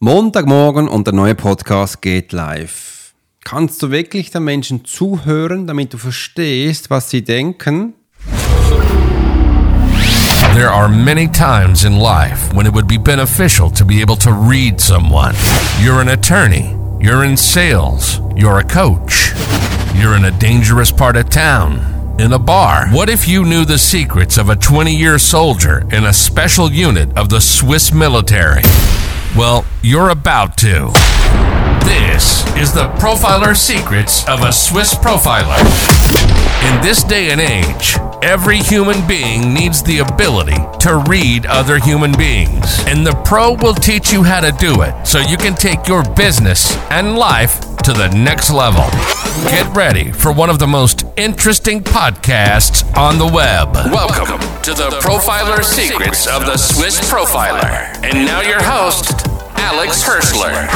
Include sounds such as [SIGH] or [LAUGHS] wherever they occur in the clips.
Montagmorgen und der neue Podcast geht live. Kannst du wirklich den Menschen zuhören, damit du verstehst, was sie denken? There are many times in life when it would be beneficial to be able to read someone. You're an attorney, you're in sales, you're a coach, you're in a dangerous part of town, in a bar. What if you knew the secrets of a 20 year soldier in a special unit of the Swiss military? Well, you're about to. This is the Profiler Secrets of a Swiss Profiler. In this day and age, every human being needs the ability to read other human beings. And the Pro will teach you how to do it so you can take your business and life to the next level. Get ready for one of the most interesting podcasts on the web. Welcome to the Profiler Secrets of the Swiss Profiler. And now your host, Alex Hirschler.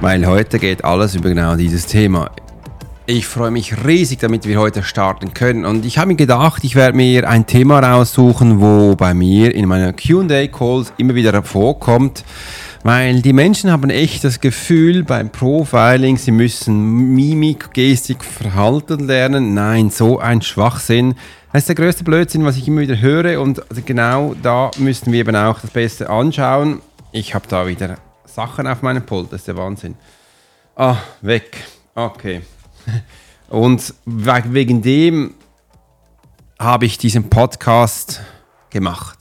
Weil heute geht alles über genau dieses Thema. Ich freue mich riesig, damit wir heute starten können. Und ich habe mir gedacht, ich werde mir ein Thema raussuchen, wo bei mir in meinen QA-Calls immer wieder vorkommt. Weil die Menschen haben echt das Gefühl beim Profiling, sie müssen Mimik, Gestik, Verhalten lernen. Nein, so ein Schwachsinn. Das ist der größte Blödsinn, was ich immer wieder höre. Und genau da müssten wir eben auch das Beste anschauen. Ich habe da wieder Sachen auf meinem Pult, das ist der Wahnsinn. Ah, weg. Okay. [LAUGHS] Und wegen dem habe ich diesen Podcast gemacht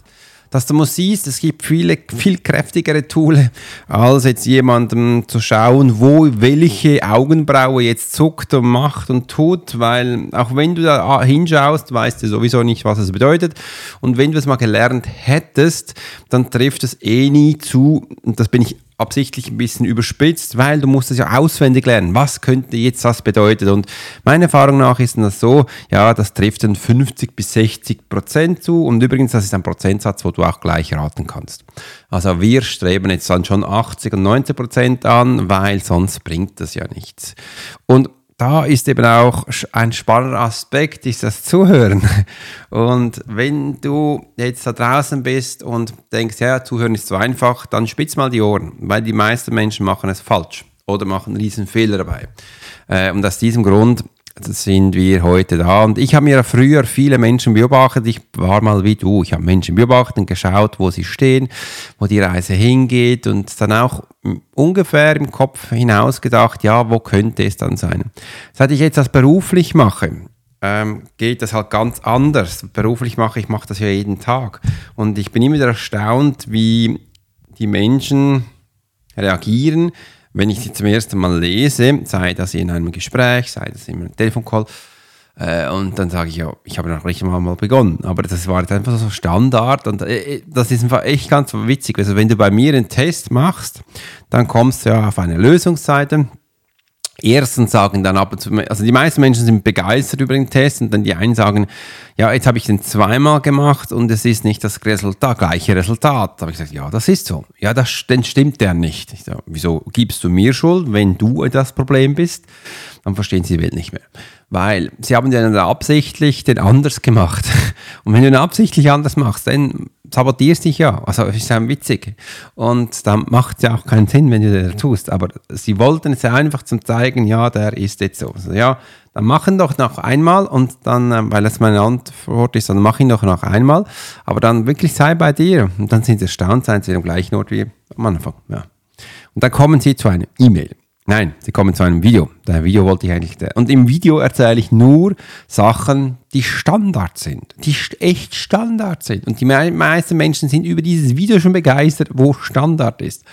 dass du mal siehst, es gibt viele, viel kräftigere Tools, als jetzt jemandem zu schauen, wo welche Augenbraue jetzt zuckt und macht und tut, weil auch wenn du da hinschaust, weißt du sowieso nicht, was es bedeutet. Und wenn du es mal gelernt hättest, dann trifft es eh nie zu. Und das bin ich absichtlich ein bisschen überspitzt, weil du musst es ja auswendig lernen. Was könnte jetzt das bedeuten? Und meiner Erfahrung nach ist das so, ja, das trifft dann 50 bis 60 Prozent zu. Und übrigens, das ist ein Prozentsatz, wo du auch gleich raten kannst. Also wir streben jetzt dann schon 80 und 90 Prozent an, weil sonst bringt das ja nichts. Und da ist eben auch ein spannender Aspekt, ist das Zuhören. Und wenn du jetzt da draußen bist und denkst, ja, Zuhören ist so einfach, dann spitz mal die Ohren, weil die meisten Menschen machen es falsch oder machen einen riesen Fehler dabei. Äh, und aus diesem Grund sind wir heute da. Und ich habe mir früher viele Menschen beobachtet. Ich war mal wie du. Ich habe Menschen beobachtet und geschaut, wo sie stehen, wo die Reise hingeht und dann auch ungefähr im Kopf hinaus gedacht, ja, wo könnte es dann sein? Seit ich jetzt das beruflich mache, ähm, geht das halt ganz anders. Beruflich mache ich mache das ja jeden Tag. Und ich bin immer wieder erstaunt, wie die Menschen reagieren, wenn ich sie zum ersten Mal lese, sei das in einem Gespräch, sei das in einem Telefoncall, äh, und dann sage ich, ja, ich habe noch nicht mal begonnen. Aber das war jetzt einfach so Standard und äh, das ist einfach echt ganz witzig. Also wenn du bei mir einen Test machst, dann kommst du ja auf eine Lösungsseite Erstens sagen dann ab und zu, also die meisten Menschen sind begeistert über den Test und dann die einen sagen, ja, jetzt habe ich den zweimal gemacht und es ist nicht das Resultat, gleiche Resultat. Da habe ich gesagt, ja, das ist so. Ja, das, dann stimmt der nicht. Ich sage, wieso gibst du mir Schuld, wenn du das Problem bist? Dann verstehen sie die Welt nicht mehr. Weil sie haben dann absichtlich den anders gemacht. [LAUGHS] Und wenn du ihn absichtlich anders machst, dann sabotierst dich ja. Also ist ja witzig. Und dann macht es ja auch keinen Sinn, wenn du das tust. Aber sie wollten es ja einfach zum zeigen, ja, der ist jetzt so. Also, ja, dann machen doch noch einmal und dann, äh, weil das meine Antwort ist, dann mach ihn doch noch einmal. Aber dann wirklich sei bei dir. Und dann sind sie erstaunt, seien sie am gleichen Ort wie am Anfang. Ja. Und dann kommen sie zu einer E-Mail. Nein, sie kommen zu einem Video. Der Video wollte ich eigentlich. Und im Video erzähle ich nur Sachen, die Standard sind, die echt Standard sind. Und die meisten Menschen sind über dieses Video schon begeistert, wo Standard ist.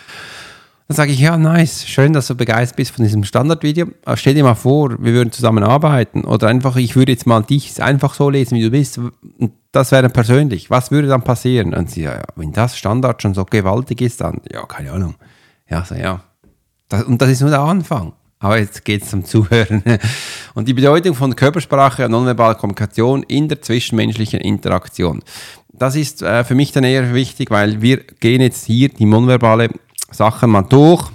Dann sage ich, ja, nice, schön, dass du begeistert bist von diesem Standardvideo. Stell dir mal vor, wir würden zusammenarbeiten oder einfach, ich würde jetzt mal dich einfach so lesen, wie du bist. Und das wäre dann persönlich. Was würde dann passieren? Und sie, ja, wenn das Standard schon so gewaltig ist, dann, ja, keine Ahnung. Ja, so, ja, das, und das ist nur der Anfang. Aber jetzt geht es zum Zuhören. [LAUGHS] Und die Bedeutung von Körpersprache und nonverbaler Kommunikation in der zwischenmenschlichen Interaktion. Das ist äh, für mich dann eher wichtig, weil wir gehen jetzt hier die nonverbale Sachen mal durch.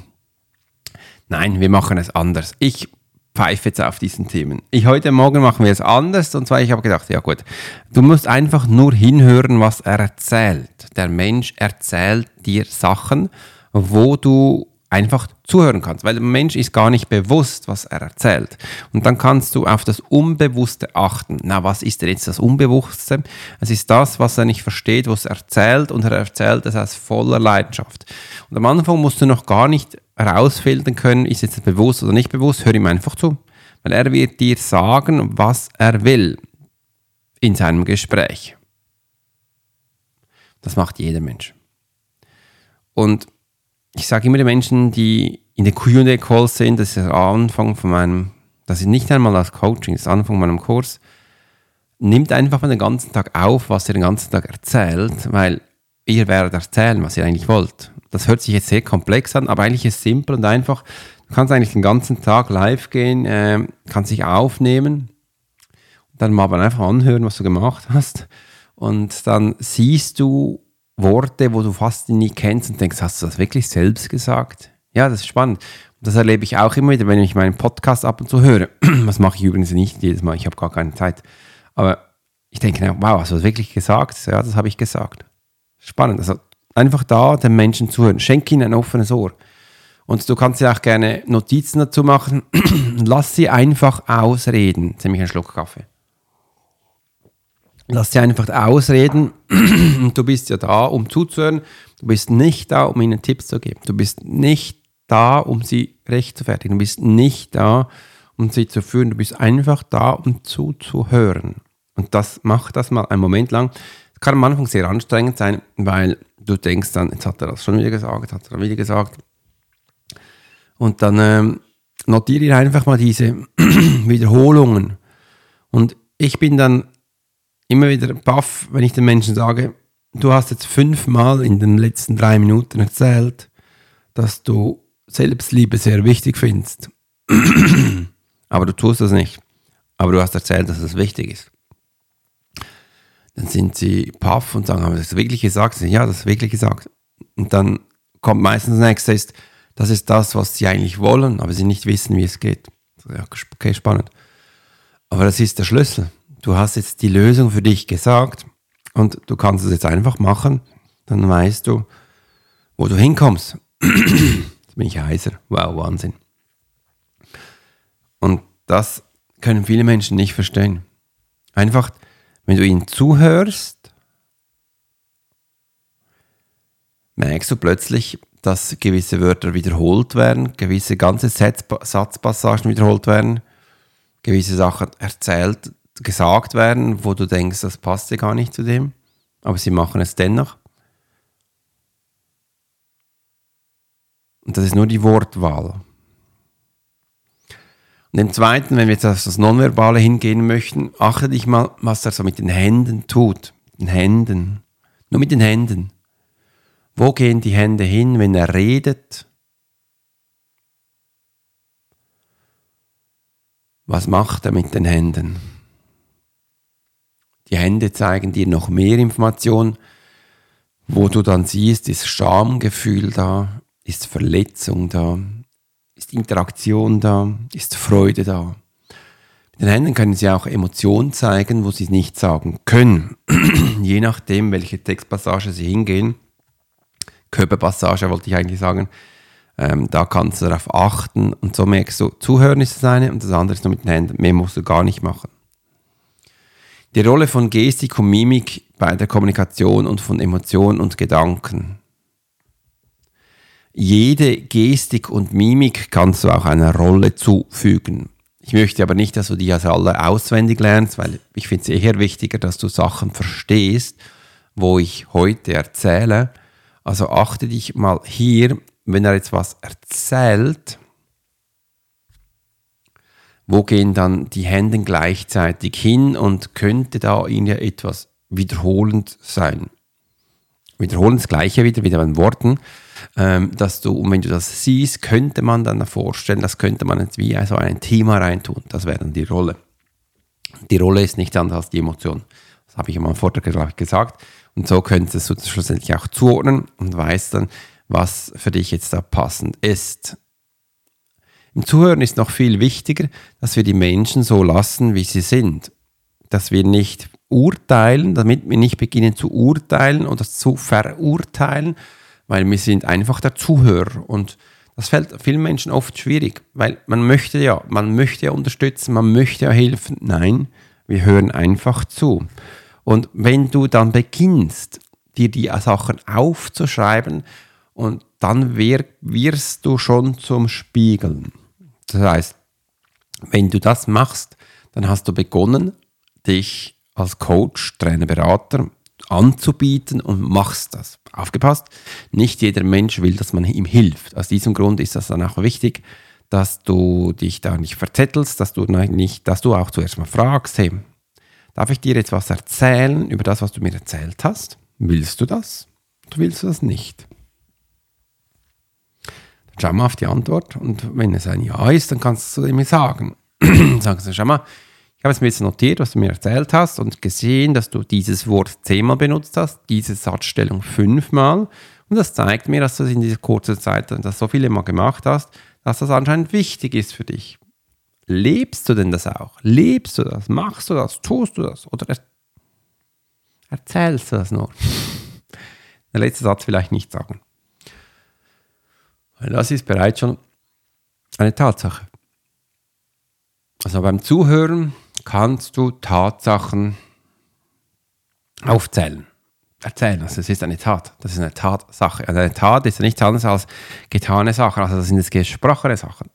Nein, wir machen es anders. Ich pfeife jetzt auf diesen Themen. Ich heute Morgen machen wir es anders und zwar ich habe gedacht, ja gut, du musst einfach nur hinhören, was er erzählt. Der Mensch erzählt dir Sachen wo du einfach zuhören kannst, weil der Mensch ist gar nicht bewusst, was er erzählt. Und dann kannst du auf das Unbewusste achten. Na, was ist denn jetzt das Unbewusste? Es ist das, was er nicht versteht, was er erzählt und er erzählt es aus voller Leidenschaft. Und am Anfang musst du noch gar nicht herausfiltern können, ist jetzt bewusst oder nicht bewusst, hör ihm einfach zu. Weil er wird dir sagen, was er will in seinem Gespräch. Das macht jeder Mensch. Und ich sage immer den Menschen, die in der Q&A-Calls sind, das ist der Anfang von meinem, das ist nicht einmal das Coaching, das ist der Anfang von meinem Kurs, nimmt einfach mal den ganzen Tag auf, was ihr den ganzen Tag erzählt, weil ihr werdet erzählen, was ihr eigentlich wollt. Das hört sich jetzt sehr komplex an, aber eigentlich ist es simpel und einfach. Du kannst eigentlich den ganzen Tag live gehen, äh, kannst dich aufnehmen, dann mal einfach anhören, was du gemacht hast und dann siehst du Worte, wo du fast nie kennst und denkst, hast du das wirklich selbst gesagt? Ja, das ist spannend. Das erlebe ich auch immer wieder, wenn ich meinen Podcast ab und zu höre. [CLEARS THROAT] Was mache ich übrigens nicht jedes Mal, ich habe gar keine Zeit. Aber ich denke, wow, hast du das wirklich gesagt? Ja, das habe ich gesagt. Spannend. Also einfach da den Menschen zuhören. Schenk ihnen ein offenes Ohr. Und du kannst ja auch gerne Notizen dazu machen. [CLEARS THROAT] Lass sie einfach ausreden. Ziemlich ein Schluck Kaffee. Lass sie einfach ausreden. [CLEARS THROAT] du bist ja da, um zuzuhören. Du bist nicht da, um ihnen Tipps zu geben. Du bist nicht da, um sie recht zu fertigen. Du bist nicht da, um sie zu führen. Du bist einfach da, um zuzuhören. Und das macht das mal einen Moment lang. Das kann am Anfang sehr anstrengend sein, weil du denkst dann, jetzt hat er das schon wieder gesagt, hat er wieder gesagt. Und dann ähm, notiere einfach mal diese [CLEARS THROAT] Wiederholungen. Und ich bin dann immer wieder baff, wenn ich den Menschen sage, du hast jetzt fünfmal in den letzten drei Minuten erzählt, dass du Selbstliebe sehr wichtig findest. [CLEARS THROAT] Aber du tust das nicht. Aber du hast erzählt, dass es wichtig ist. Dann sind sie paff und sagen, haben sie das wirklich gesagt? Ja, das ist wirklich gesagt. Und dann kommt meistens das nächste, ist, das ist das, was sie eigentlich wollen, aber sie nicht wissen, wie es geht. Okay, spannend. Aber das ist der Schlüssel du hast jetzt die Lösung für dich gesagt und du kannst es jetzt einfach machen, dann weißt du, wo du hinkommst. [CLEARS THROAT] jetzt bin ich heiser. Wow, Wahnsinn. Und das können viele Menschen nicht verstehen. Einfach, wenn du ihnen zuhörst, merkst du plötzlich, dass gewisse Wörter wiederholt werden, gewisse ganze Satzpassagen wiederholt werden, gewisse Sachen erzählt gesagt werden, wo du denkst, das passt ja gar nicht zu dem, aber sie machen es dennoch. Und das ist nur die Wortwahl. Und im zweiten, wenn wir jetzt auf das Nonverbale hingehen möchten, achte dich mal, was er so mit den Händen tut. Den Händen. Nur mit den Händen. Wo gehen die Hände hin, wenn er redet? Was macht er mit den Händen? Die Hände zeigen dir noch mehr Informationen, wo du dann siehst, ist Schamgefühl da, ist Verletzung da, ist Interaktion da, ist Freude da. Mit den Händen können sie auch Emotionen zeigen, wo sie es nicht sagen können. [CLEARS THROAT] Je nachdem, welche Textpassage sie hingehen. Körperpassage wollte ich eigentlich sagen. Ähm, da kannst du darauf achten und so merkst du, zuhören ist das eine und das andere ist nur mit den Händen. Mehr musst du gar nicht machen. Die Rolle von Gestik und Mimik bei der Kommunikation und von Emotionen und Gedanken. Jede Gestik und Mimik kannst du auch einer Rolle zufügen. Ich möchte aber nicht, dass du die also alle auswendig lernst, weil ich finde es eher wichtiger, dass du Sachen verstehst, wo ich heute erzähle. Also achte dich mal hier, wenn er jetzt was erzählt, wo gehen dann die Hände gleichzeitig hin und könnte da in ja etwas wiederholend sein. Wiederholend das Gleiche wieder, wieder bei Worten, ähm, dass du, und wenn du das siehst, könnte man dann vorstellen, das könnte man jetzt wie also ein Thema reintun. Das wäre dann die Rolle. Die Rolle ist nicht anders als die Emotion. Das habe ich am Vortrag, glaube ich, gesagt. Und so könntest du das schlussendlich auch zuordnen und weißt dann, was für dich jetzt da passend ist. Im Zuhören ist noch viel wichtiger, dass wir die Menschen so lassen, wie sie sind. Dass wir nicht urteilen, damit wir nicht beginnen zu urteilen oder zu verurteilen, weil wir sind einfach der Zuhörer und das fällt vielen Menschen oft schwierig, weil man möchte ja, man möchte ja unterstützen, man möchte ja helfen. Nein, wir hören einfach zu. Und wenn du dann beginnst, dir die Sachen aufzuschreiben, und dann wirst du schon zum Spiegeln. Das heißt, wenn du das machst, dann hast du begonnen, dich als Coach, Trainer, Berater anzubieten und machst das. Aufgepasst, nicht jeder Mensch will, dass man ihm hilft. Aus diesem Grund ist das dann auch wichtig, dass du dich da nicht verzettelst, dass du nicht, dass du auch zuerst mal fragst, hey, darf ich dir jetzt was erzählen über das, was du mir erzählt hast? Willst du das? Du willst das nicht? Schau mal auf die Antwort und wenn es ein Ja ist, dann kannst du mir sagen. [CLEARS THROAT] Sagen sie, schau mal, ich habe es mir jetzt notiert, was du mir erzählt hast und gesehen, dass du dieses Wort zehnmal benutzt hast, diese Satzstellung fünfmal. Und das zeigt mir, dass du es in dieser kurzen Zeit das so viele Mal gemacht hast, dass das anscheinend wichtig ist für dich. Lebst du denn das auch? Lebst du das? Machst du das? Tust du das? Oder er erzählst du das nur? [LAUGHS] Der letzte Satz vielleicht nicht sagen. Das ist bereits schon eine Tatsache. Also beim Zuhören kannst du Tatsachen aufzählen. Erzählen, also es ist eine Tat, das ist eine Tatsache. Also eine Tat ist ja nichts anderes als getane Sachen, also das sind jetzt gesprochene Sachen.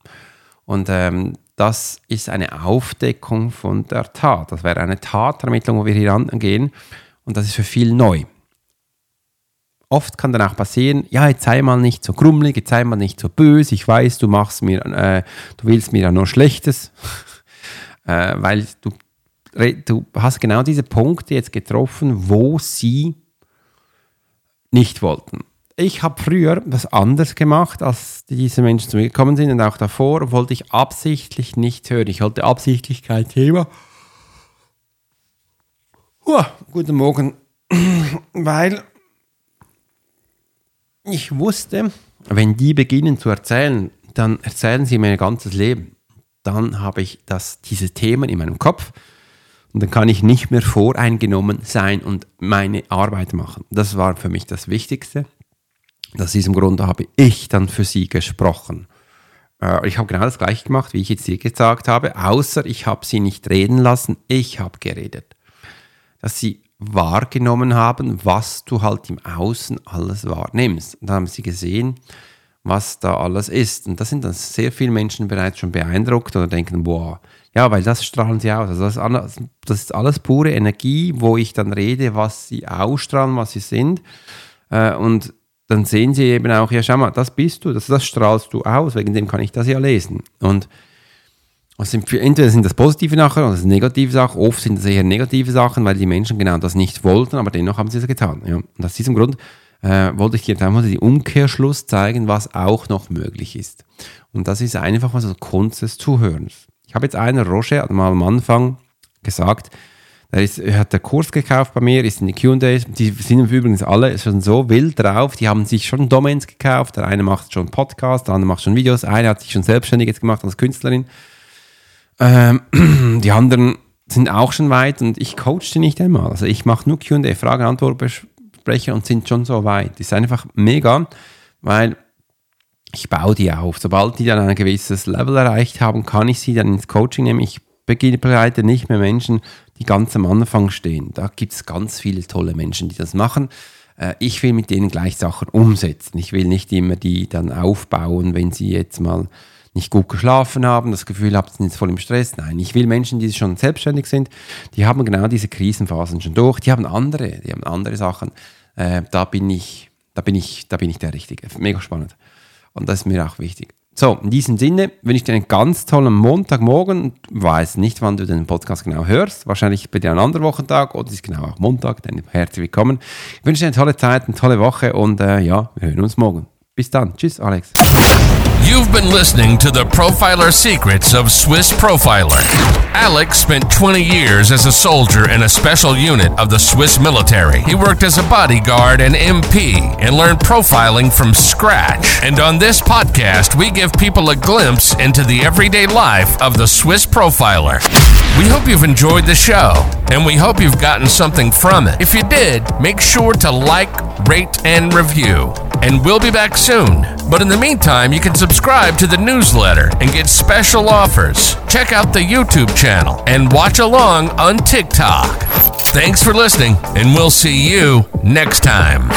Und ähm, das ist eine Aufdeckung von der Tat. Das wäre eine Tatermittlung, wo wir hier angehen. Und das ist für viel neu. Oft kann dann auch passieren, ja, jetzt sei mal nicht so grummelig, jetzt sei mal nicht so böse, ich weiß, du machst mir, äh, du willst mir ja nur Schlechtes [LAUGHS] äh, weil du, du hast genau diese Punkte jetzt getroffen, wo sie nicht wollten. Ich habe früher das anders gemacht, als diese Menschen zu mir gekommen sind und auch davor wollte ich absichtlich nicht hören. Ich wollte absichtlich kein Thema. Uah, guten Morgen. [CLEARS THROAT] Weil ich wusste, wenn die beginnen zu erzählen, dann erzählen sie ihr ganzes Leben dann habe ich das, diese Themen in meinem Kopf und dann kann ich nicht mehr voreingenommen sein und meine Arbeit machen. Das war für mich das Wichtigste. Aus diesem Grund habe ich dann für sie gesprochen. Äh, ich habe genau das gleiche gemacht, wie ich jetzt dir gesagt habe, außer ich habe sie nicht reden lassen, ich habe geredet. Dass sie wahrgenommen haben, was du halt im Außen alles wahrnimmst. Und dann haben sie gesehen, was da alles ist. Und da sind dann sehr viele Menschen bereits schon beeindruckt oder denken, boah, ja, weil das strahlen sie aus. Also das ist, alles, das ist alles pure Energie, wo ich dann rede, was sie ausstrahlen, was sie sind. Äh, und dann sehen sie eben auch, ja, schau mal, das bist du, das, das strahlst du aus, wegen dem kann ich das ja lesen. Und sind für, entweder sind das positive Sachen oder das negative Sachen. Oft sind das eher negative Sachen, weil die Menschen genau das nicht wollten, aber dennoch haben sie es getan. Ja. Und aus diesem Grund äh, wollte ich dir einfach den Umkehrschluss zeigen, was auch noch möglich ist. Und das ist einfach mal so Kunst des Zuhörens. Ich habe jetzt einen, Roger, hat mal am Anfang gesagt, er, ist, er hat den Kurs gekauft bei mir, ist in die Q&As, die sind übrigens alle schon so wild drauf, die haben sich schon Domains gekauft, der eine macht schon Podcast, der andere macht schon Videos, einer hat sich schon selbstständig jetzt gemacht als Künstlerin. Ähm, [CLEARS THROAT] die anderen sind auch schon weit und ich coache die nicht einmal. Also ich mache nur Q&A, Fragen-Antwort spreche und sind schon so weit. Das ist einfach mega, weil ich baue die auf. Sobald die dann ein gewisses Level erreicht haben, kann ich sie dann ins Coaching nehmen. Ich begleite nicht mehr Menschen, die ganz am Anfang stehen. Da gibt es ganz viele tolle Menschen, die das machen. Äh, ich will mit denen gleich Sachen umsetzen. Ich will nicht immer die dann aufbauen, wenn sie jetzt mal nicht gut geschlafen haben, das Gefühl haben, sie sind jetzt voll im Stress. Nein, ich will Menschen, die schon selbstständig sind, die haben genau diese Krisenphasen schon durch, die haben andere, die haben andere Sachen. Äh, da bin ich, da bin ich, da bin ich der Richtige. Mega spannend. Und das ist mir auch wichtig. So, in diesem Sinne wünsche ich dir einen ganz tollen Montagmorgen. Weiß nicht, wann du den Podcast genau hörst. Wahrscheinlich bei dir ein anderer Wochentag oder ist genau auch Montag. Dann herzlich willkommen. Ich wünsche dir eine tolle Zeit, eine tolle Woche und äh, ja, wir hören uns morgen. Bis dann. Tschüss, Alex. You've been listening to the Profiler Secrets of Swiss Profiler. Alex spent 20 years as a soldier in a special unit of the Swiss military. He worked as a bodyguard and MP and learned profiling from scratch. And on this podcast, we give people a glimpse into the everyday life of the Swiss Profiler. We hope you've enjoyed the show, and we hope you've gotten something from it. If you did, make sure to like, rate, and review. And we'll be back soon. But in the meantime, you can subscribe to the newsletter and get special offers. Check out the YouTube channel and watch along on TikTok. Thanks for listening, and we'll see you next time.